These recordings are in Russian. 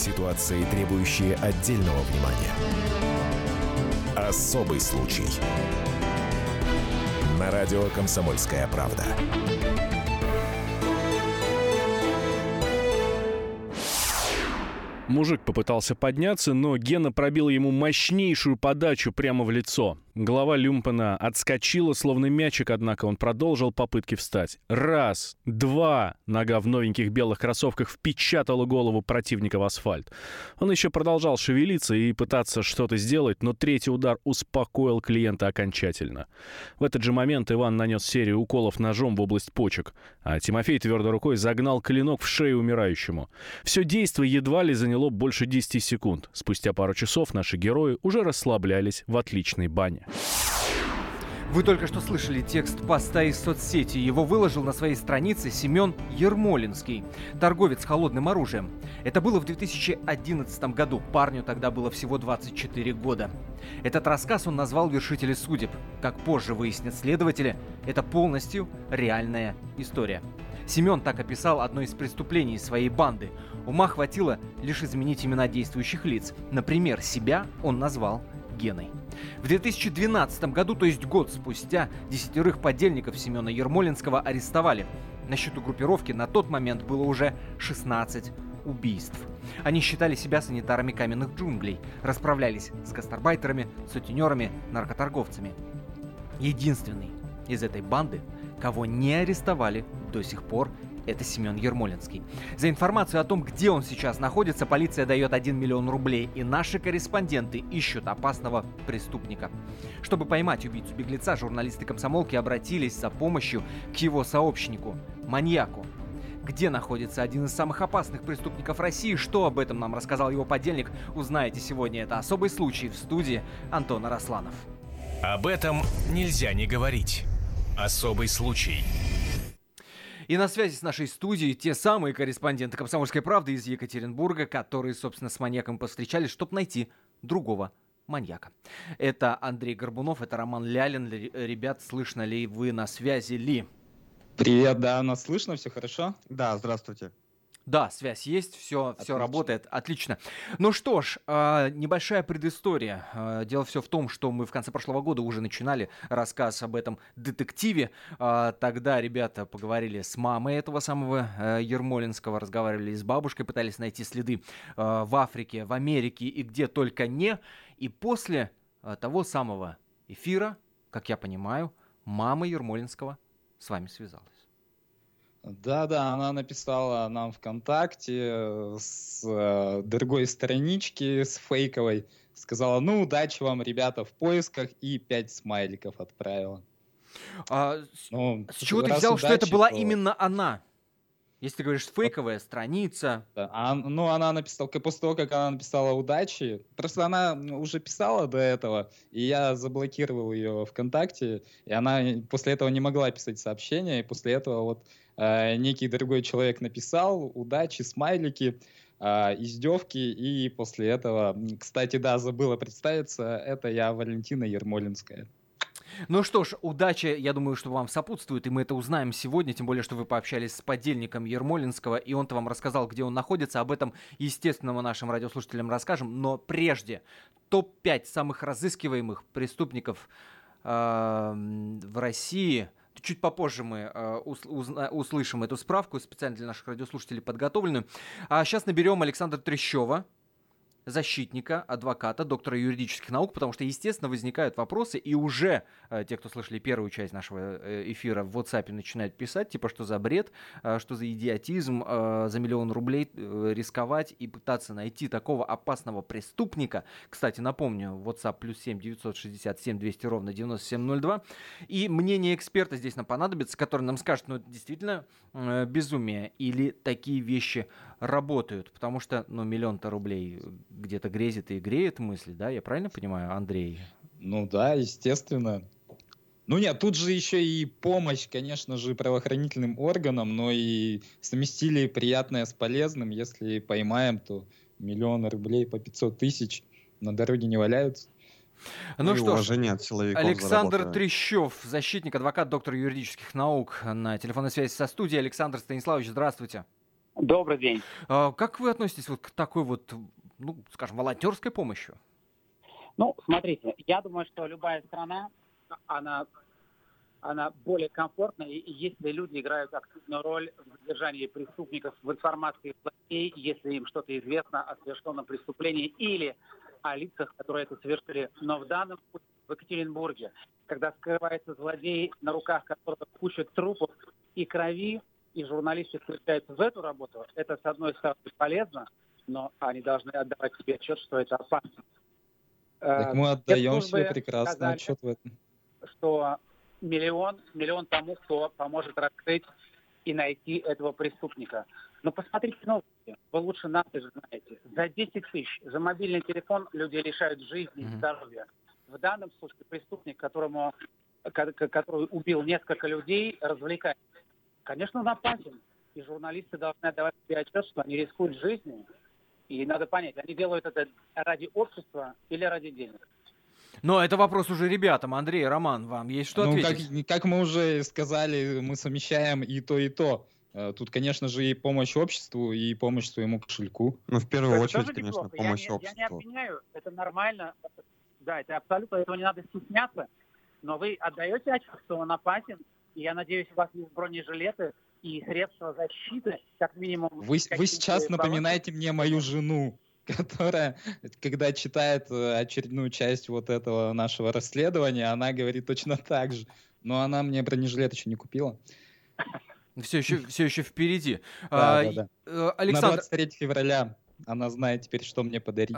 Ситуации, требующие отдельного внимания. Особый случай. На радио «Комсомольская правда». Мужик попытался подняться, но Гена пробил ему мощнейшую подачу прямо в лицо. Голова Люмпена отскочила, словно мячик, однако он продолжил попытки встать. Раз, два. Нога в новеньких белых кроссовках впечатала голову противника в асфальт. Он еще продолжал шевелиться и пытаться что-то сделать, но третий удар успокоил клиента окончательно. В этот же момент Иван нанес серию уколов ножом в область почек, а Тимофей твердой рукой загнал клинок в шею умирающему. Все действие едва ли заняло больше 10 секунд. Спустя пару часов наши герои уже расслаблялись в отличной бане. Вы только что слышали текст поста из соцсети. Его выложил на своей странице Семен Ермолинский, торговец холодным оружием. Это было в 2011 году. Парню тогда было всего 24 года. Этот рассказ он назвал «Вершители судеб». Как позже выяснят следователи, это полностью реальная история. Семен так описал одно из преступлений своей банды. Ума хватило лишь изменить имена действующих лиц. Например, себя он назвал Геной. В 2012 году, то есть год спустя, десятерых подельников Семена Ермолинского арестовали. На счету группировки на тот момент было уже 16 убийств. Они считали себя санитарами каменных джунглей, расправлялись с гастарбайтерами, сутенерами, наркоторговцами. Единственный из этой банды, кого не арестовали до сих пор это Семен Ермолинский. За информацию о том, где он сейчас находится, полиция дает 1 миллион рублей, и наши корреспонденты ищут опасного преступника. Чтобы поймать убийцу-беглеца, журналисты комсомолки обратились за помощью к его сообщнику, маньяку. Где находится один из самых опасных преступников России, что об этом нам рассказал его подельник, узнаете сегодня. Это особый случай в студии Антона Росланов. Об этом нельзя не говорить. Особый случай. И на связи с нашей студией те самые корреспонденты «Комсомольской правды» из Екатеринбурга, которые, собственно, с маньяком повстречались, чтобы найти другого маньяка. Это Андрей Горбунов, это Роман Лялин. Ребят, слышно ли вы на связи ли? Привет, да, нас слышно, все хорошо? Да, здравствуйте. Да, связь есть, все, все работает, отлично. Ну что ж, э, небольшая предыстория. Э, дело все в том, что мы в конце прошлого года уже начинали рассказ об этом детективе. Э, тогда ребята поговорили с мамой этого самого Ермолинского, разговаривали с бабушкой, пытались найти следы в Африке, в Америке и где только не. И после того самого эфира, как я понимаю, мама Ермолинского с вами связалась. Да-да, она написала нам ВКонтакте с э, другой странички, с фейковой. Сказала, ну, удачи вам, ребята, в поисках, и пять смайликов отправила. А, ну, с чего ты взял, удачи, что это была то... именно она? Если ты говоришь фейковая страница. А, ну, она написала, после того, как она написала удачи, просто она уже писала до этого, и я заблокировал ее ВКонтакте, и она после этого не могла писать сообщения, и после этого вот э, некий другой человек написал удачи, смайлики, э, издевки, и после этого, кстати, да, забыла представиться, это я Валентина Ермолинская. Ну что ж, удачи, я думаю, что вам сопутствует, и мы это узнаем сегодня, тем более, что вы пообщались с подельником Ермолинского, и он-то вам рассказал, где он находится. Об этом, естественно, мы нашим радиослушателям расскажем, но прежде топ-5 самых разыскиваемых преступников э, в России – Чуть попозже мы э, услышим эту справку, специально для наших радиослушателей подготовленную. А сейчас наберем Александра Трещева, защитника, адвоката, доктора юридических наук, потому что, естественно, возникают вопросы, и уже э, те, кто слышали первую часть нашего э, эфира в WhatsApp, начинают писать, типа, что за бред, э, что за идиотизм, э, за миллион рублей э, рисковать и пытаться найти такого опасного преступника. Кстати, напомню, WhatsApp плюс 7 967 200 ровно 9702. И мнение эксперта здесь нам понадобится, который нам скажет, ну, действительно э, безумие или такие вещи работают, потому что, ну, миллион-то рублей где-то грезит и греет мысли, да? Я правильно понимаю, Андрей? Ну да, естественно. Ну нет, тут же еще и помощь, конечно же, правоохранительным органам, но и совместили приятное с полезным. Если поймаем, то миллион рублей по 500 тысяч на дороге не валяются. Ну, ну что ж, Александр Трещев, защитник, адвокат, доктор юридических наук на телефонной связи со студией. Александр Станиславович, здравствуйте. Добрый день. А, как вы относитесь вот к такой вот, ну, скажем, волонтерской помощи? Ну, смотрите, я думаю, что любая страна, она, она более комфортна, и если люди играют активную роль в задержании преступников, в информации властей, если им что-то известно о совершенном преступлении или о лицах, которые это совершили. Но в данном случае в Екатеринбурге, когда скрывается злодей, на руках которого куча трупов и крови, и журналисты включаются в эту работу, это, с одной стороны, полезно, но они должны отдавать себе отчет, что это опасно. Так мы отдаем себе прекрасный отчет в этом. Что миллион, миллион тому, кто поможет раскрыть и найти этого преступника. Но посмотрите новости. Вы лучше нас же знаете. За 10 тысяч за мобильный телефон люди лишают жизни и здоровья. В данном случае преступник, которому, который убил несколько людей, развлекается. Конечно, он опасен. И журналисты должны отдавать себе отчет, что они рискуют жизнью. И надо понять, они делают это ради общества или ради денег. Но это вопрос уже ребятам. Андрей, Роман, вам есть что ну, ответить? Как, как мы уже сказали, мы совмещаем и то, и то. Э, тут, конечно же, и помощь обществу, и помощь своему кошельку. Ну, в первую это очередь, конечно, неплохо. помощь я, обществу. Я не обвиняю, это нормально. Да, это абсолютно, этого не надо стесняться. Но вы отдаете отчет, что он опасен, и я надеюсь, у вас есть бронежилеты и средства защиты, как минимум. Вы, вы сейчас напоминаете мне мою жену которая, когда читает э, очередную часть вот этого нашего расследования, она говорит точно так же. Но она мне бронежилет еще не купила. Все еще, все еще впереди. Да, а, да, да. Э, Александр... На 23 февраля она знает теперь, что мне подарить.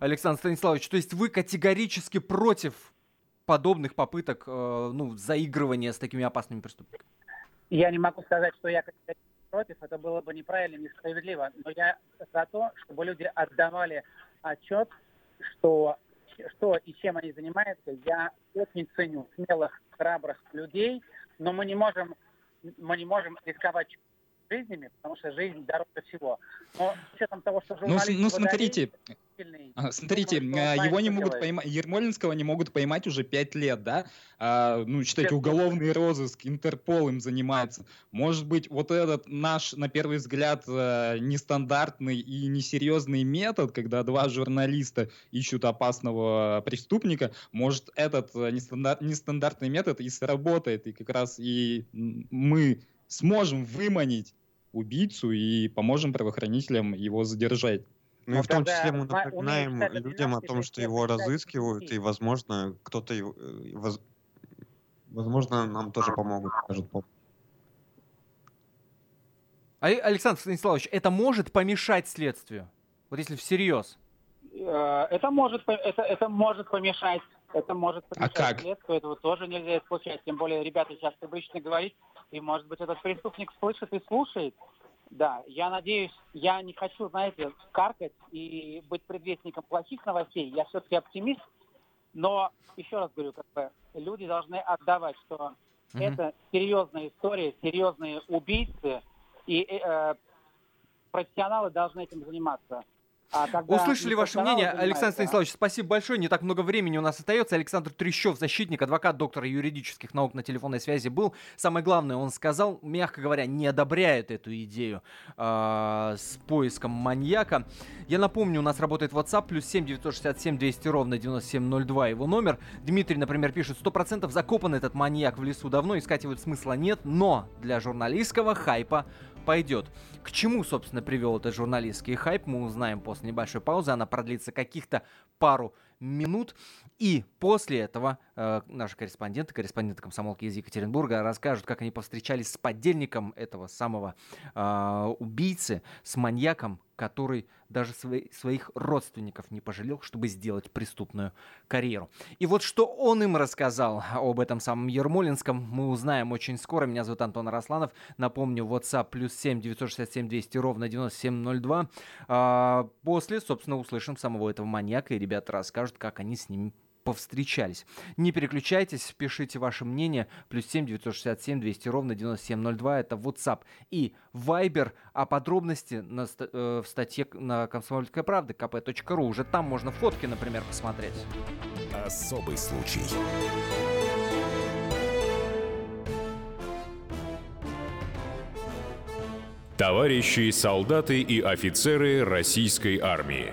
Александр Станиславович, то есть вы категорически против подобных попыток э, ну, заигрывания с такими опасными преступниками? Я не могу сказать, что я против, это было бы неправильно, несправедливо. Но я за то, чтобы люди отдавали отчет, что, что и чем они занимаются. Я очень ценю смелых, храбрых людей, но мы не можем, мы не можем рисковать жизнями, потому что жизнь дороже всего. Но с учетом того, что ну, ну смотрите, а, смотрите, думаю, его не могут поймать, Ермолинского не могут поймать уже пять лет, да? А, ну, считайте, уголовный розыск, Интерпол им занимается. Может быть, вот этот наш, на первый взгляд, э, нестандартный и несерьезный метод, когда два журналиста ищут опасного преступника, может, этот э, нестандарт, нестандартный метод и сработает, и как раз и мы сможем выманить убийцу и поможем правоохранителям его задержать. Ну и в том числе мы напоминаем людям о том, что его разыскивают, и, возможно, кто-то его... Э, возможно, нам тоже помогут, скажут Александр Станиславович, это может помешать следствию? Вот если всерьез. Э, это может, это, это может помешать. Это может а помешать а как? следствию. Этого тоже нельзя исключать. Тем более, ребята сейчас обычно говорить, и, может быть, этот преступник слышит и слушает. Да, я надеюсь, я не хочу, знаете, каркать и быть предвестником плохих новостей. Я все-таки оптимист, но еще раз говорю, как бы люди должны отдавать, что mm-hmm. это серьезная история, серьезные убийцы, и э, профессионалы должны этим заниматься. А Услышали ваше мнение. Александр Станиславович, спасибо большое. Не так много времени у нас остается. Александр Трещев, защитник, адвокат, доктор юридических наук на телефонной связи был. Самое главное, он сказал, мягко говоря, не одобряет эту идею э, с поиском маньяка. Я напомню, у нас работает WhatsApp, плюс 7 967 200 ровно 9702 его номер. Дмитрий, например, пишет, 100% закопан этот маньяк в лесу давно, искать его смысла нет, но для журналистского хайпа пойдет. К чему, собственно, привел этот журналистский хайп, мы узнаем после небольшой паузы. Она продлится каких-то пару минут. И после этого э, наши корреспонденты, корреспонденты комсомолки из Екатеринбурга расскажут, как они повстречались с подельником этого самого э, убийцы, с маньяком, который даже свои, своих родственников не пожалел, чтобы сделать преступную карьеру. И вот что он им рассказал об этом самом Ермолинском, мы узнаем очень скоро. Меня зовут Антон Арасланов. Напомню, WhatsApp плюс 7 967 200 ровно 9702. А, после, собственно, услышим самого этого маньяка, и ребята расскажут, как они с ним повстречались. Не переключайтесь, пишите ваше мнение. Плюс 7 967 200 ровно 9702. Это WhatsApp и Viber. А подробности на, э, в статье на комсомольской правды kp.ru. Уже там можно фотки, например, посмотреть. Особый случай. Товарищи солдаты и офицеры российской армии.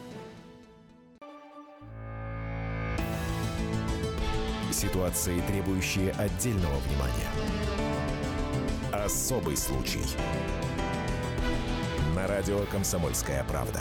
Ситуации, требующие отдельного внимания. Особый случай. На радио «Комсомольская правда».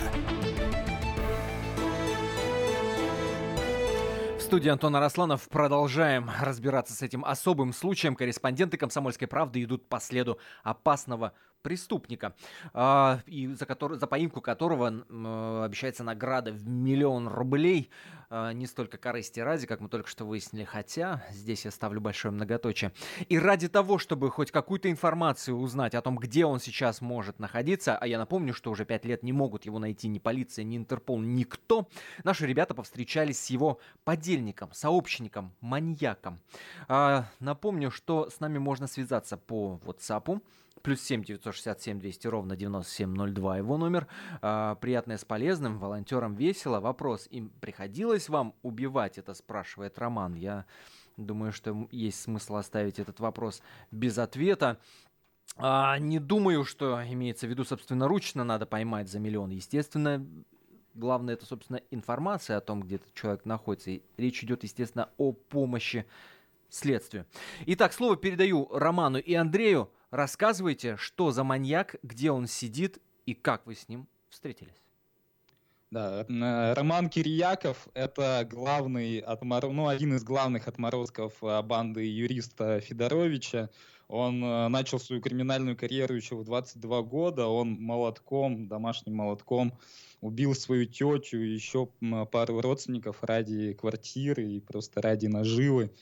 В студии Антон Арасланов продолжаем разбираться с этим особым случаем. Корреспонденты «Комсомольской правды» идут по следу опасного преступника, э, и за, который, за поимку которого э, обещается награда в миллион рублей. Э, не столько корысти ради, как мы только что выяснили, хотя здесь я ставлю большое многоточие. И ради того, чтобы хоть какую-то информацию узнать о том, где он сейчас может находиться, а я напомню, что уже пять лет не могут его найти ни полиция, ни Интерпол, никто, наши ребята повстречались с его подельником, сообщником, маньяком. Э, напомню, что с нами можно связаться по WhatsApp Плюс 7 967 200 ровно 9702 его номер. А, приятное с полезным, волонтерам весело. Вопрос, им приходилось вам убивать это, спрашивает Роман. Я думаю, что есть смысл оставить этот вопрос без ответа. А, не думаю, что имеется в виду собственноручно надо поймать за миллион. Естественно, главное это, собственно, информация о том, где этот человек находится. И речь идет, естественно, о помощи следствию. Итак, слово передаю Роману и Андрею. Рассказывайте, что за маньяк, где он сидит и как вы с ним встретились. Да, э, Роман Кирияков — это главный отмор... ну, один из главных отморозков э, банды юриста Федоровича. Он э, начал свою криминальную карьеру еще в 22 года. Он молотком, домашним молотком убил свою тетю и еще пару родственников ради квартиры и просто ради наживы.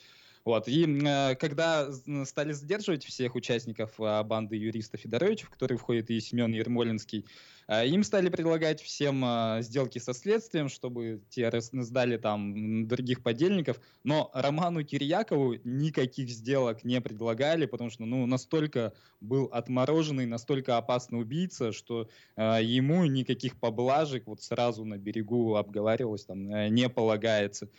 Вот. И э, когда стали задерживать всех участников э, банды юриста Федоровича, в который входит и Семен Ермолинский, э, им стали предлагать всем э, сделки со следствием, чтобы те сдали там других подельников. Но Роману Кирьякову никаких сделок не предлагали, потому что ну, настолько был отмороженный, настолько опасный убийца, что э, ему никаких поблажек вот сразу на берегу обговаривалось, там, э, не полагается.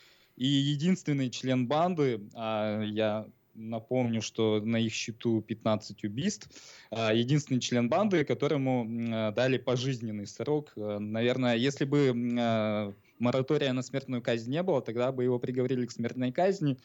И единственный член банды, а, я напомню, что на их счету 15 убийств, а, единственный член банды, которому а, дали пожизненный срок. А, наверное, если бы а, моратория на смертную казнь не было, тогда бы его приговорили к смертной казни.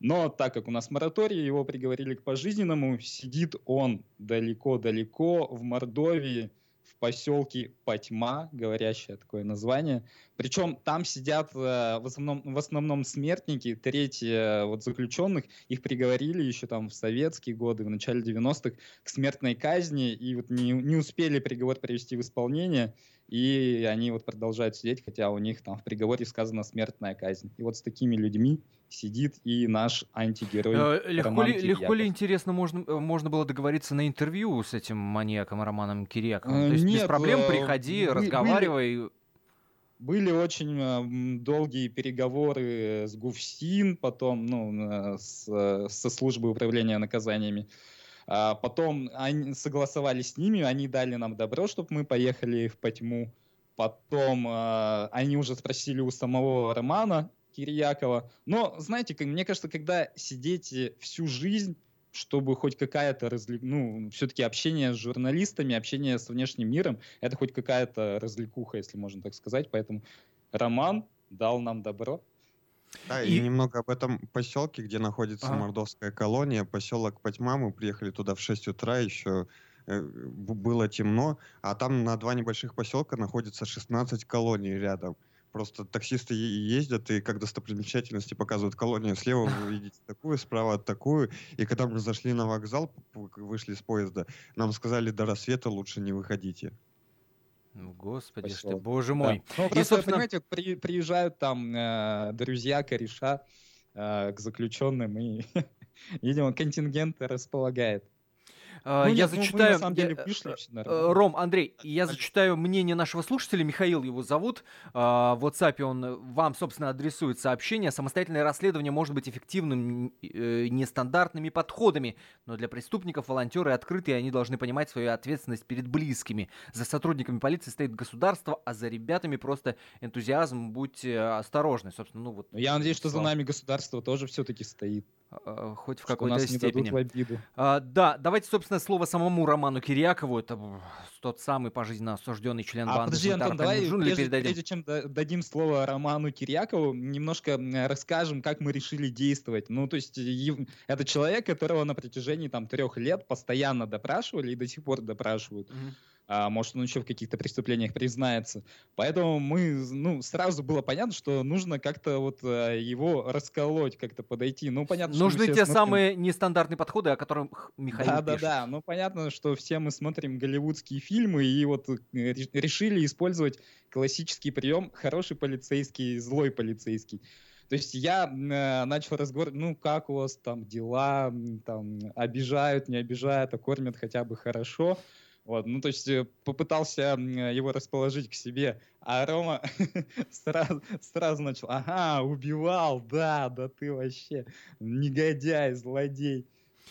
Но так как у нас мораторий, его приговорили к пожизненному, сидит он далеко-далеко в Мордовии, в поселке Патьма, говорящее такое название. Причем там сидят э, в, основном, в основном смертники, треть э, вот заключенных, их приговорили еще там в советские годы, в начале 90-х к смертной казни, и вот не, не успели приговор привести в исполнение, и они вот продолжают сидеть, хотя у них там в приговоре сказано смертная казнь. И вот с такими людьми сидит и наш антигерой. Э, легко, ли, легко ли, интересно, можно, э, можно было договориться на интервью с этим маньяком Романом Кирьяковым? То есть Нет, без проблем приходи, вы, разговаривай. Были, были очень долгие переговоры с ГУФСИН, потом ну, с, со службой управления наказаниями. А потом они согласовали с ними, они дали нам добро, чтобы мы поехали в Потьму. Потом э, они уже спросили у самого Романа Кирьякова. Но, знаете, мне кажется, когда сидите всю жизнь, чтобы хоть какая-то развлек... ну, все-таки общение с журналистами, общение с внешним миром, это хоть какая-то развлекуха, если можно так сказать. Поэтому Роман дал нам добро. Да, и... и немного об этом поселке, где находится а. мордовская колония. Поселок Патьма, мы приехали туда в 6 утра, еще э, было темно, а там на два небольших поселка находится 16 колоний рядом. Просто таксисты ездят и как достопримечательности показывают колонию. Слева вы видите такую, справа такую. И когда мы зашли на вокзал, вышли с поезда, нам сказали, до рассвета лучше не выходите. Господи, Спасибо. что, боже мой. Да. Ну, просто, и, собственно... понимаете, при, приезжают там э, друзья, кореша э, к заключенным, и, видимо, контингент располагает. А, ну, я нет, зачитаю... Ну, самом деле, я, вышли, э, Ром, Андрей, я зачитаю мнение нашего слушателя. Михаил его зовут. А, в WhatsApp он вам, собственно, адресует сообщение. Самостоятельное расследование может быть эффективным э, нестандартными подходами, но для преступников волонтеры открыты, и они должны понимать свою ответственность перед близкими. За сотрудниками полиции стоит государство, а за ребятами просто энтузиазм. Будьте осторожны. Собственно, ну вот. Я надеюсь, что за нами государство тоже все-таки стоит. А, хоть в какой-то степени. в обиду. А, да, давайте, собственно, слово самому Роману Кирьякову. Это тот самый пожизненно осужденный член а, банды. Подожди, Антон, давай, прежде, прежде чем дадим слово Роману Кирьякову, немножко расскажем, как мы решили действовать. Ну, то есть, это человек, которого на протяжении там трех лет постоянно допрашивали и до сих пор допрашивают. Угу а может он еще в каких-то преступлениях признается. Поэтому мы, ну, сразу было понятно, что нужно как-то вот а, его расколоть, как-то подойти. Ну, понятно, Нужны те смотрим... самые нестандартные подходы, о которых Михаил Да, пишет. да, да. Ну, понятно, что все мы смотрим голливудские фильмы и вот э, решили использовать классический прием хороший полицейский, злой полицейский. То есть я э, начал разговор, ну как у вас там дела, там обижают, не обижают, а кормят хотя бы хорошо. Вот, ну, то есть э, попытался его расположить к себе, а Рома сразу, сразу начал, ага, убивал, да, да ты вообще негодяй, злодей.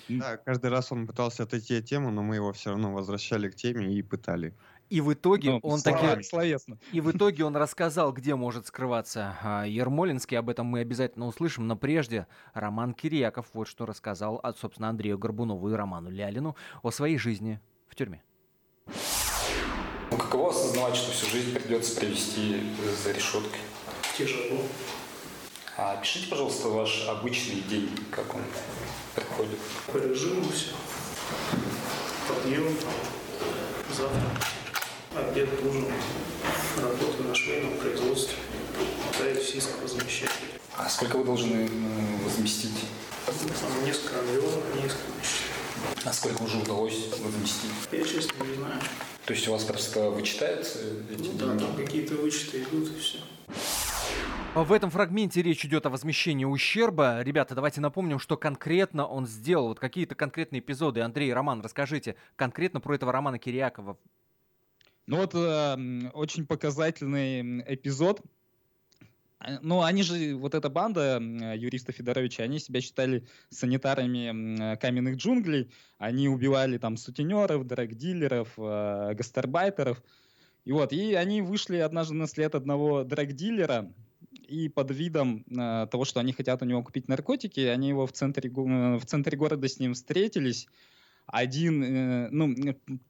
Да, каждый раз он пытался отойти от темы, но мы его все равно возвращали к теме и пытали. И в итоге ну, он таки... Словесно. И в итоге он рассказал, где может скрываться а, Ермолинский. Об этом мы обязательно услышим. Но прежде Роман Кириаков вот что рассказал, от, собственно, Андрею Горбунову и Роману Лялину о своей жизни в тюрьме. Ну, каково осознавать, что всю жизнь придется провести за решеткой? Тяжело. А пишите, пожалуйста, ваш обычный день, как он проходит. По режиму все. Подъем, завтрак, обед, ужин, работа на швейном производстве, пытаюсь иск возмещать. А сколько вы должны возместить? Несколько миллионов, несколько А сколько уже удалось возместить? Я честно не знаю. То есть у вас просто вычитается эти ну, деньги? Да, там какие-то вычеты идут и все. В этом фрагменте речь идет о возмещении ущерба. Ребята, давайте напомним, что конкретно он сделал. Вот какие-то конкретные эпизоды. Андрей, Роман, расскажите конкретно про этого Романа Кириакова. Ну вот э, очень показательный эпизод ну, они же, вот эта банда юриста Федоровича, они себя считали санитарами каменных джунглей. Они убивали там сутенеров, драгдилеров, э, гастарбайтеров. И вот, и они вышли однажды на след одного драгдилера, и под видом э, того, что они хотят у него купить наркотики, они его в центре, э, в центре города с ним встретились. Один, э, ну,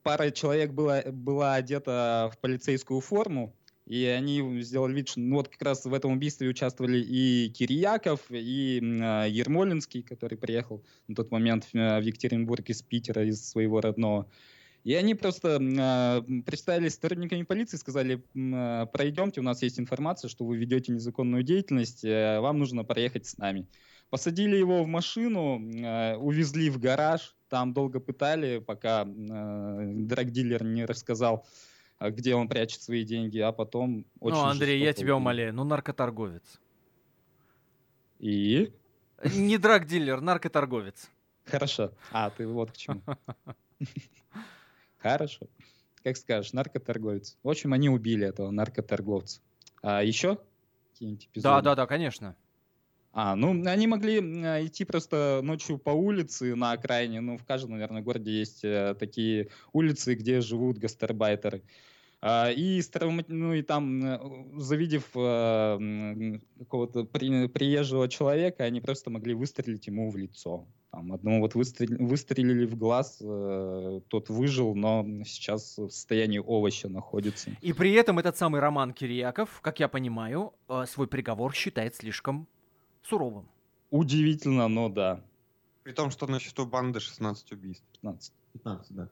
пара человек была, была одета в полицейскую форму, и они сделали вид, что ну, вот как раз в этом убийстве участвовали и Кирияков, и э, Ермолинский, который приехал на тот момент в, в Екатеринбург из Питера, из своего родного. И они просто э, представились сотрудниками полиции, сказали, э, пройдемте, у нас есть информация, что вы ведете незаконную деятельность, э, вам нужно проехать с нами. Посадили его в машину, э, увезли в гараж, там долго пытали, пока э, драгдилер не рассказал, а где он прячет свои деньги, а потом очень Ну, Андрей, я тебя умоляю, ну наркоторговец. И? Не драг-дилер, наркоторговец. Хорошо. А, ты вот к чему. Хорошо. Как скажешь, наркоторговец. В общем, они убили этого наркоторговца. А еще какие-нибудь эпизоды? Да, да, да, конечно. А, ну, они могли идти просто ночью по улице на окраине. Ну, в каждом, наверное, городе есть э, такие улицы, где живут гастарбайтеры. А, и, ну, и там, э, завидев э, какого-то при, приезжего человека, они просто могли выстрелить ему в лицо. Там одному вот выстрел, выстрелили в глаз, э, тот выжил, но сейчас в состоянии овоща находится. И при этом этот самый Роман Кириаков, как я понимаю, э, свой приговор считает слишком суровым. Удивительно, но да. При том, что на счету банды 16 убийств. 15. 15, да.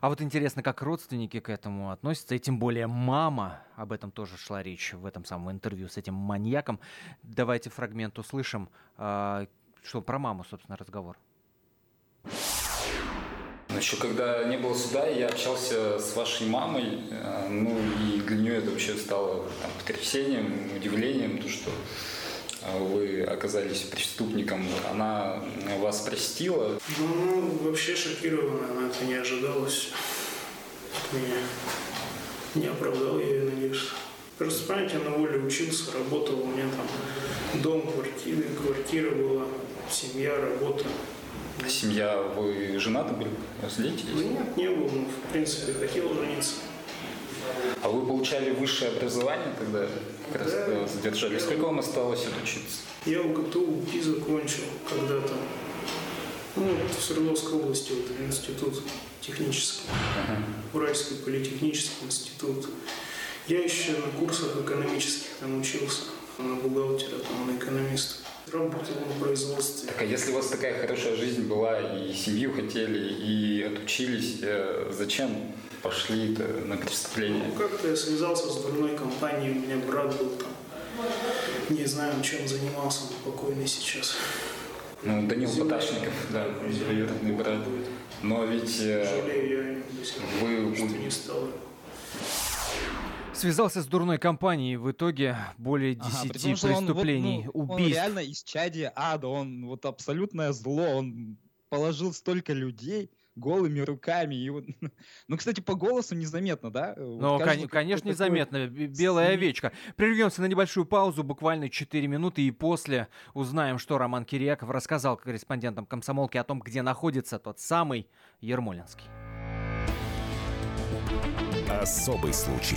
А вот интересно, как родственники к этому относятся, и тем более мама, об этом тоже шла речь в этом самом интервью с этим маньяком. Давайте фрагмент услышим, а, что про маму, собственно, разговор. Еще когда не было суда, я общался с вашей мамой, э, ну и для нее это вообще стало там, потрясением, удивлением, то что вы оказались преступником, она вас простила? Ну, вообще шокирована, она это не ожидалась. Меня не оправдал я ее надежд. Просто, понимаете, я на воле учился, работал, у меня там дом, квартира, квартира была, семья, работа. Семья, вы женаты были? Разделитесь? Нет, не был, но в принципе хотел жениться. А вы получали высшее образование тогда? Как раз да, задержали. Сколько вам осталось отучиться? Я УГТУ УПИ закончил когда-то. Ну, в Свердловской области, вот, институт технический. Ага. Уральский политехнический институт. Я еще на курсах экономических там учился. На бухгалтера, там, на экономиста. Работал на производстве. Так, а если у вас такая хорошая жизнь была, и семью хотели, и отучились, э, зачем пошли на преступление? Ну, как-то я связался с дурной компанией, у меня брат был там. Не знаю, чем занимался, он покойный сейчас. Ну, Данил Поташников, да, двоюродный брат. Но ведь э, Жалею я до сих пор, вы... что не стал. Связался с дурной компанией, в итоге более 10 ага, преступлений, он, вот, ну, убийств. Он реально из чади ада, он вот абсолютное зло, он положил столько людей, голыми руками. И вот... Ну, кстати, по голосу незаметно, да? Ну, вот кон- конечно, незаметно. Белая овечка. Прервемся на небольшую паузу, буквально 4 минуты, и после узнаем, что Роман Кириаков рассказал корреспондентам комсомолки о том, где находится тот самый Ермолинский. Особый случай.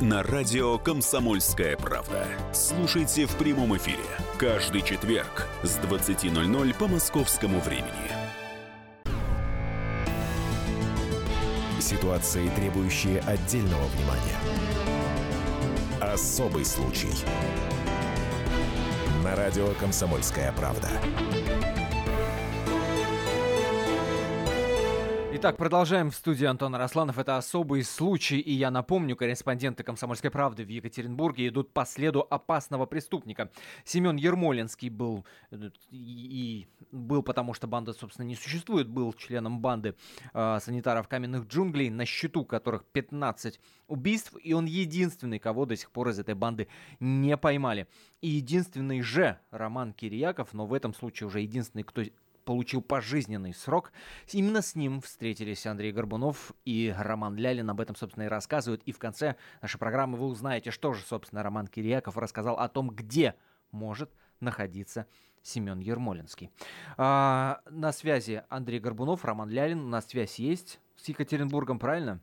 на радио «Комсомольская правда». Слушайте в прямом эфире каждый четверг с 20.00 по московскому времени. Ситуации, требующие отдельного внимания. Особый случай. На радио «Комсомольская правда». Итак, продолжаем в студии Антона Росланов. Это особый случай, и я напомню, корреспонденты «Комсомольской правды» в Екатеринбурге идут по следу опасного преступника. Семен Ермолинский был, э, и был потому, что банда, собственно, не существует, был членом банды э, санитаров каменных джунглей, на счету которых 15 убийств, и он единственный, кого до сих пор из этой банды не поймали. И единственный же Роман Кирияков, но в этом случае уже единственный, кто получил пожизненный срок. Именно с ним встретились Андрей Горбунов и Роман Лялин. Об этом, собственно, и рассказывают. И в конце нашей программы вы узнаете, что же, собственно, Роман Кириаков рассказал о том, где может находиться Семен Ермолинский. А, на связи Андрей Горбунов, Роман Лялин. На связь есть с Екатеринбургом, правильно?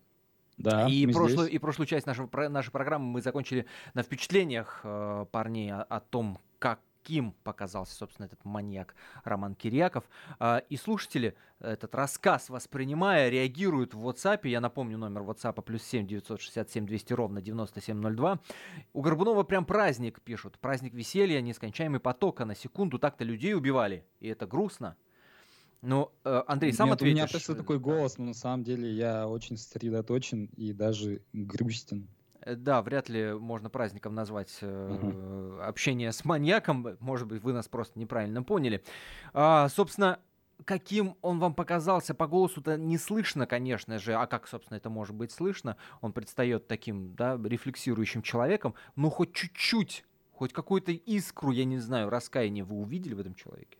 Да, и прошлую, и прошлую часть нашего, нашей программы мы закончили на впечатлениях э, парней о, о том, как каким показался, собственно, этот маньяк Роман Кириаков. А, и слушатели этот рассказ воспринимая, реагируют в WhatsApp. Я напомню номер WhatsApp плюс 7 967 200 ровно 9702. У Горбунова прям праздник пишут. Праздник веселья, нескончаемый поток. А на секунду так-то людей убивали. И это грустно. Ну, э, Андрей, сам Нет, ответишь. У меня просто такой голос, но на самом деле я очень сосредоточен и даже грустен. Э, да, вряд ли можно праздником назвать угу. общение с маньяком. Может быть, вы нас просто неправильно поняли. А, собственно, каким он вам показался по голосу-то не слышно, конечно же, а как, собственно, это может быть слышно? Он предстает таким, да, рефлексирующим человеком, но хоть чуть-чуть, хоть какую-то искру, я не знаю, раскаяния вы увидели в этом человеке?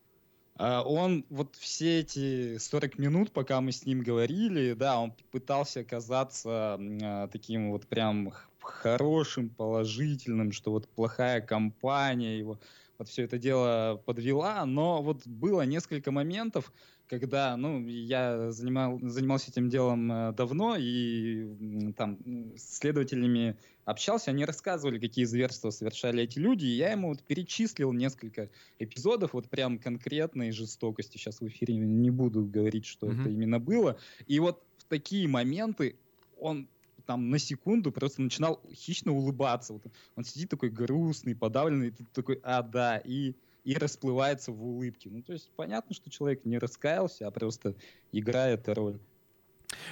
А, он вот все эти 40 минут, пока мы с ним говорили, да, он пытался казаться а, таким вот прям хорошим, положительным, что вот плохая компания его вот все это дело подвела, но вот было несколько моментов, когда, ну, я занимал, занимался этим делом э, давно и там с следователями общался, они рассказывали, какие зверства совершали эти люди, и я ему вот перечислил несколько эпизодов вот прям конкретной жестокости. Сейчас в эфире не буду говорить, что mm-hmm. это именно было. И вот в такие моменты он там на секунду просто начинал хищно улыбаться. Вот он сидит такой грустный, подавленный, и ты такой, а, да, и и расплывается в улыбке. Ну, то есть понятно, что человек не раскаялся, а просто играет роль.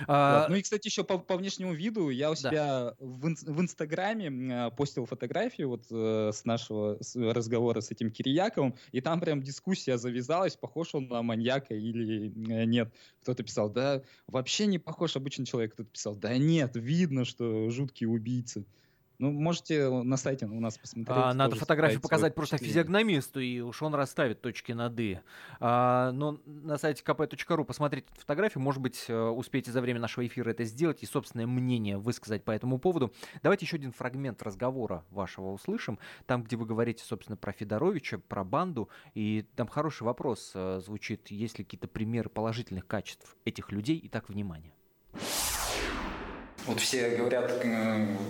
А... Вот. Ну и, кстати, еще по, по внешнему виду я у себя да. в, ин, в Инстаграме э, постил фотографию вот э, с нашего с разговора с этим Кирияковым, и там прям дискуссия завязалась, похож он на маньяка или э, нет. Кто-то писал, да, вообще не похож обычный человек. Кто-то писал, да нет, видно, что жуткий убийца. Ну, можете на сайте у нас посмотреть. А, надо фотографию показать просто физиогномисту, и уж он расставит точки над «и». А, но на сайте kp.ru посмотрите фотографию. Может быть, э, успеете за время нашего эфира это сделать и собственное мнение высказать по этому поводу. Давайте еще один фрагмент разговора вашего услышим. Там, где вы говорите, собственно, про Федоровича, про банду. И там хороший вопрос э, звучит. Есть ли какие-то примеры положительных качеств этих людей? Итак, внимание. Вот все говорят,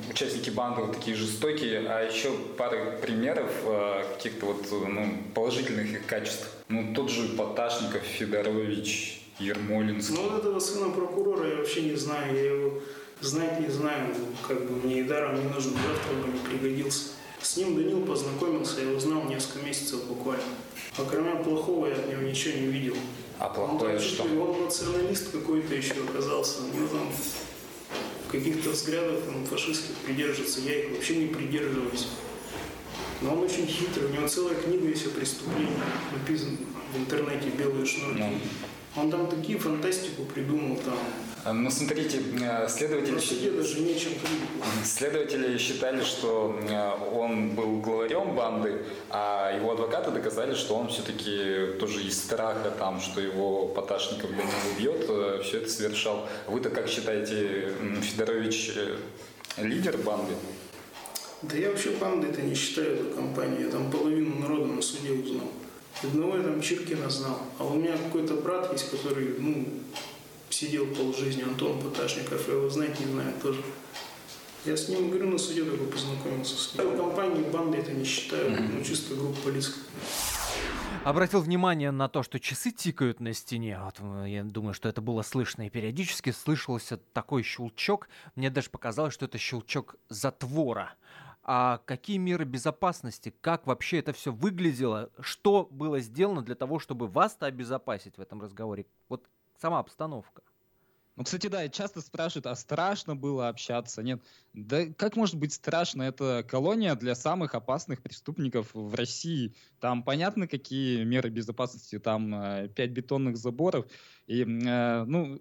участники банды вот такие жестокие, а еще пары примеров э, каких-то вот ну, положительных их качеств. Ну, тот же Поташников, Федорович, Ермолинский. Ну, вот этого сына прокурора я вообще не знаю, я его знать не знаю, как бы мне и даром не нужен, завтра бы не пригодился. С ним Данил познакомился, я узнал несколько месяцев буквально. А кроме плохого я от него ничего не видел. А плохое он, что? Он националист какой-то еще оказался. Ну, там, каких-то взглядов он фашистских придерживается, я их вообще не придерживаюсь. Но он очень хитрый, у него целая книга есть о преступлении, написана в интернете «Белые шнурки». Ну. Он там такие фантастику придумал там. А, ну, смотрите, э, следователи... суде даже нечем Следователи считали, что э, он был главарем банды, а его адвокаты доказали, что он все-таки тоже из страха, там, что его Поташников Данил убьет, э, все это совершал. Вы-то как считаете, Федорович лидер банды? Да я вообще бандой это не считаю, эту компанию. Я там половину народа на суде узнал. Одного я там Чиркина знал. А у меня какой-то брат есть, который, ну, сидел полжизни, Антон Поташников, я его знать не знаю тоже. Я с ним, говорю, на суде только познакомился с ним. Компании банды это не считаю, ну, чисто группа лиц. Обратил внимание на то, что часы тикают на стене. Вот, э, я думаю, что это было слышно. И периодически слышался такой щелчок. Мне даже показалось, что это щелчок затвора а какие меры безопасности, как вообще это все выглядело, что было сделано для того, чтобы вас-то обезопасить в этом разговоре, вот сама обстановка. Ну, кстати, да, часто спрашивают, а страшно было общаться? Нет. Да как может быть страшно? Это колония для самых опасных преступников в России. Там понятно, какие меры безопасности. Там э, пять бетонных заборов. И, э, ну,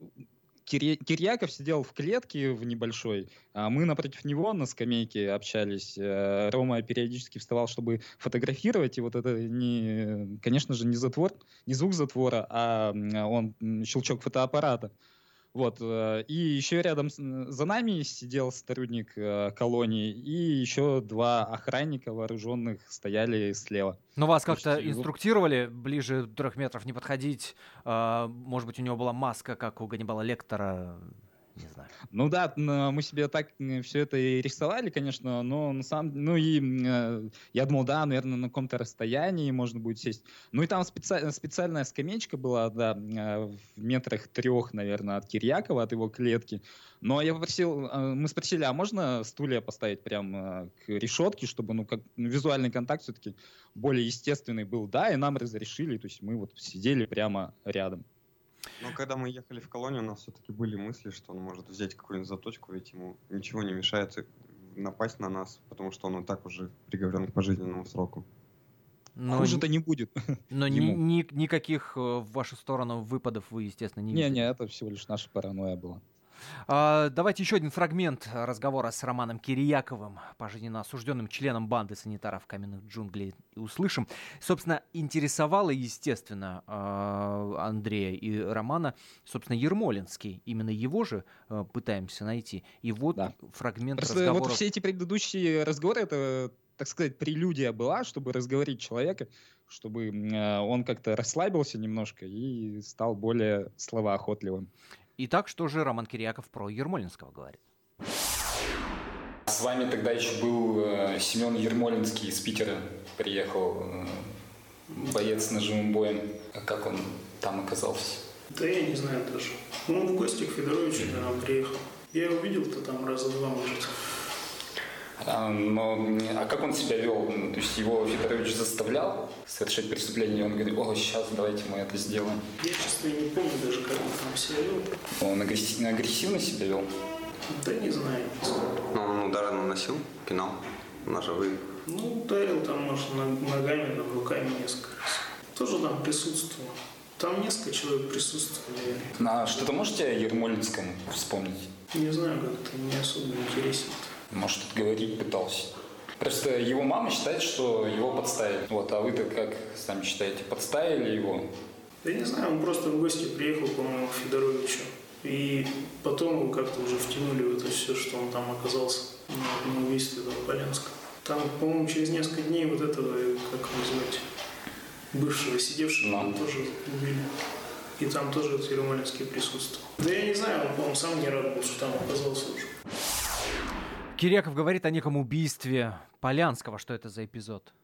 Кирьяков сидел в клетке в небольшой, а мы напротив него на скамейке общались. Э, Рома периодически вставал, чтобы фотографировать, и вот это, не, конечно же, не затвор, не звук затвора, а он щелчок фотоаппарата. Вот. Э, и еще рядом за нами сидел сотрудник э, колонии, и еще два охранника вооруженных стояли слева. Но вас как-то инструктировали ближе трех метров не подходить? А, может быть, у него была маска, как у Ганнибала Лектора? Не знаю. Ну да, мы себе так все это и рисовали, конечно, но на самом ну и э, я думал, да, наверное, на каком-то расстоянии можно будет сесть. Ну и там специ... специальная скамеечка была, да, э, в метрах трех, наверное, от Кирьякова, от его клетки. Но я попросил, э, мы спросили, а можно стулья поставить прямо к решетке, чтобы, ну, как ну, визуальный контакт все-таки более естественный был, да, и нам разрешили, то есть мы вот сидели прямо рядом. Но когда мы ехали в колонию, у нас все-таки были мысли, что он может взять какую-нибудь заточку, ведь ему ничего не мешает напасть на нас, потому что он и так уже приговорен к пожизненному сроку. Но Хуже-то не будет. Но ни, ни, никаких э, в вашу сторону выпадов вы, естественно, не Не, не, это всего лишь наша паранойя была. А, давайте еще один фрагмент разговора с Романом Кирияковым, пожизненно осужденным членом банды санитаров каменных джунглей, услышим. Собственно, интересовало, естественно, а, Андрея и Романа, собственно, Ермолинский. Именно его же а, пытаемся найти. И вот да. фрагмент Просто разговора... Вот все эти предыдущие разговоры, это, так сказать, прелюдия была, чтобы разговорить человека, чтобы он как-то расслабился немножко и стал более словоохотливым. Итак, что же Роман Кириаков про Ермолинского говорит? С вами тогда еще был э, Семен Ермолинский из Питера. Приехал э, боец с ножевым боем. А как он там оказался? Да я не знаю даже. Ну, он в гости к Федоровичу, наверное, приехал. Я увидел-то там раза два, может. А, но, а как он себя вел? То есть его Федорович заставлял совершать преступление, он говорит, о, сейчас давайте мы это сделаем. Я, честно, не помню даже, как он там себя вел. Он агрессивно, агрессивно себя вел? Да не знаю. Но он удары наносил, пинал, ножевые. Ну, ударил там, может, ногами, там, руками несколько раз. Тоже там присутствовал. Там несколько человек присутствовали. А что-то можете о Ермолинском вспомнить? Не знаю, как-то не особо интересно. Может, говорить пытался. Просто его мама считает, что его подставили. Вот, а вы-то как сами считаете, подставили его? Я не знаю, он просто в гости приехал, по-моему, к Федоровичу. И потом его как-то уже втянули в это все, что он там оказался на убийстве этого Полянского. Там, по-моему, через несколько дней вот этого, как его звать, бывшего сидевшего, Но. тоже убили. И там тоже Ермолинский присутствовал. Да я не знаю, он, по-моему, сам не рад был, что там оказался уже. Киряков говорит о неком убийстве Полянского. Что это за эпизод?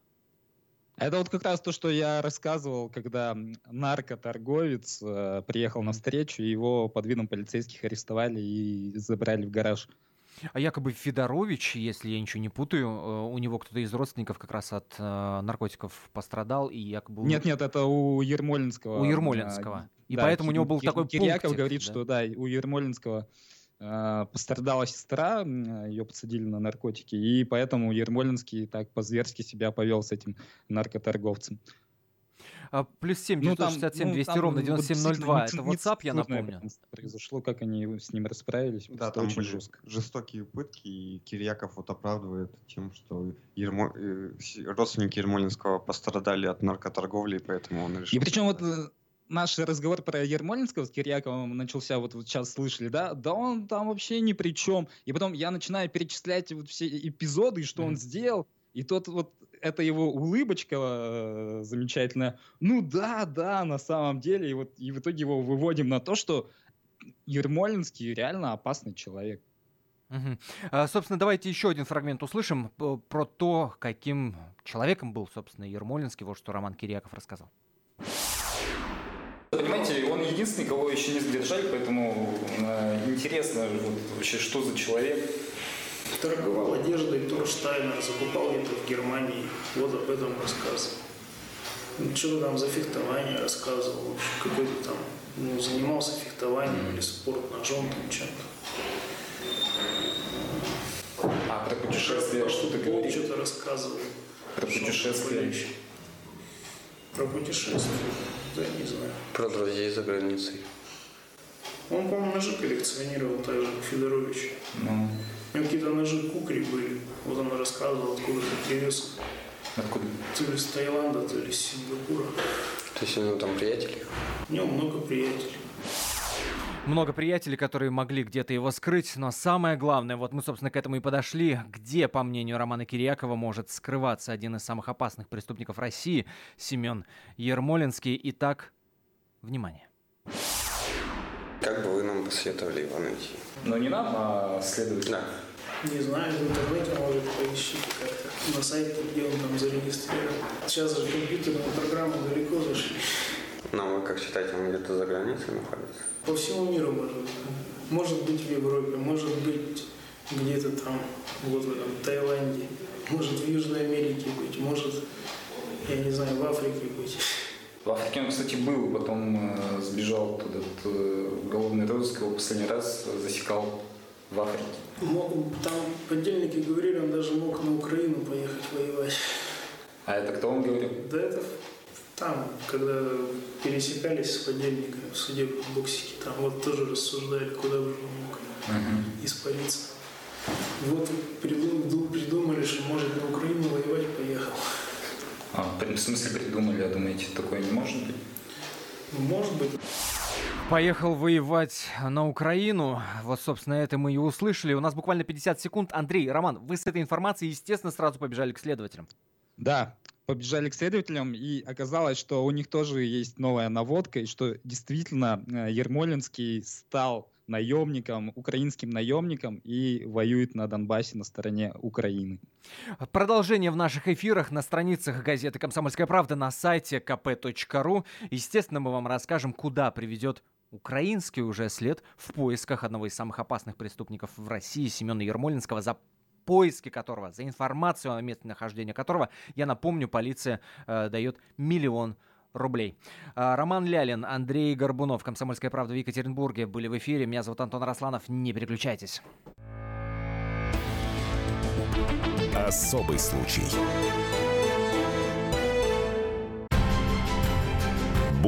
Это вот как раз то, что я рассказывал, когда наркоторговец э, приехал на встречу, его под видом полицейских арестовали и забрали в гараж. А якобы Федорович, если я ничего не путаю, э, у него кто-то из родственников как раз от э, наркотиков пострадал и якобы... Нет, нет, это у Ермолинского. У Ермолинского. И Да, поэтому у него был Кир- такой Кирьяков пунктик, говорит, да? что да, у Ермолинского пострадала сестра, ее подсадили на наркотики, и поэтому Ермолинский так по-зверски себя повел с этим наркоторговцем. А, плюс 7 Ну, там- 967 ну, 200 там ровно вот 9702. Это действительно WhatsApp, я напомню. Произошло, как они с ним расправились. Да, это там очень были жестко. жестокие пытки, и Кирьяков вот оправдывает тем, что Ермо- э, родственники Ермолинского пострадали от наркоторговли, и поэтому он решил... И причем вот наш разговор про Ермолинского с Кирьяковым начался, вот, вот сейчас слышали, да? Да он там вообще ни при чем. И потом я начинаю перечислять вот все эпизоды, что он сделал, и тот вот это его улыбочка э, замечательная. Ну да, да, на самом деле. И вот и в итоге его выводим на то, что Ермолинский реально опасный человек. Мгм. А, Собственно, давайте еще один фрагмент услышим про то, каким человеком был, собственно, Ермолинский, вот что Роман Кирьяков рассказал. Единственный, кого еще не задержали, поэтому э, интересно вот, вообще, что за человек. Торговал одеждой Торштайна, закупал где-то в Германии. Вот об этом рассказывал. Ну, Что-то там за фехтование рассказывал. Какой-то там, ну, занимался фехтованием или спорт ножом, там чем-то. А про путешествия Про что-то футбол говорит? Что-то рассказывал. Про Что путешествия. Про путешествия? Да, не знаю. Про друзей за границей. Он, по-моему, ножи коллекционировал так же, как Федорович. Ну, У него какие-то ножи кукри были. Вот он рассказывал, откуда ты привез. Откуда? То ли с Таиланда, то ли с Сингапура. То есть у него там приятели? У него много приятелей. Много приятелей, которые могли где-то его скрыть, но самое главное, вот мы, собственно, к этому и подошли, где, по мнению Романа Кирьякова, может скрываться один из самых опасных преступников России, Семен Ермолинский. Итак, внимание. Как бы вы нам посоветовали его найти? Но не нам, а следователю. Да. Не знаю, в интернете, может, поищите как-то. На сайте, где он там зарегистрирован. Сейчас же компьютерные программы далеко зашли. Но вы как считаете, он где-то за границей находится? По всему миру может быть. Может быть в Европе, может быть где-то там, вот в этом Таиланде. Может в Южной Америке быть, может, я не знаю, в Африке быть. В Африке он, кстати, был, потом э, сбежал туда, э, уголовный розыск, его последний раз засекал в Африке. Мо- Там подельники говорили, он даже мог на Украину поехать воевать. А это кто он говорил? Да это там, когда пересекались с подельниками в суде в боксике, там вот тоже рассуждали, куда бы он мог испариться. Вот приду- придумали, что может на Украину воевать поехал. А, в смысле придумали, а думаете, такое не может быть? Может быть. Поехал воевать на Украину. Вот, собственно, это мы и услышали. У нас буквально 50 секунд. Андрей, Роман, вы с этой информацией, естественно, сразу побежали к следователям. Да, побежали к следователям, и оказалось, что у них тоже есть новая наводка, и что действительно э, Ермолинский стал наемником, украинским наемником и воюет на Донбассе на стороне Украины. Продолжение в наших эфирах на страницах газеты «Комсомольская правда» на сайте kp.ru. Естественно, мы вам расскажем, куда приведет украинский уже след в поисках одного из самых опасных преступников в России Семена Ермолинского за поиски которого, за информацию о месте нахождения которого, я напомню, полиция э, дает миллион рублей. А, Роман Лялин, Андрей Горбунов, «Комсомольская правда» в Екатеринбурге были в эфире. Меня зовут Антон Росланов. Не переключайтесь. Особый случай.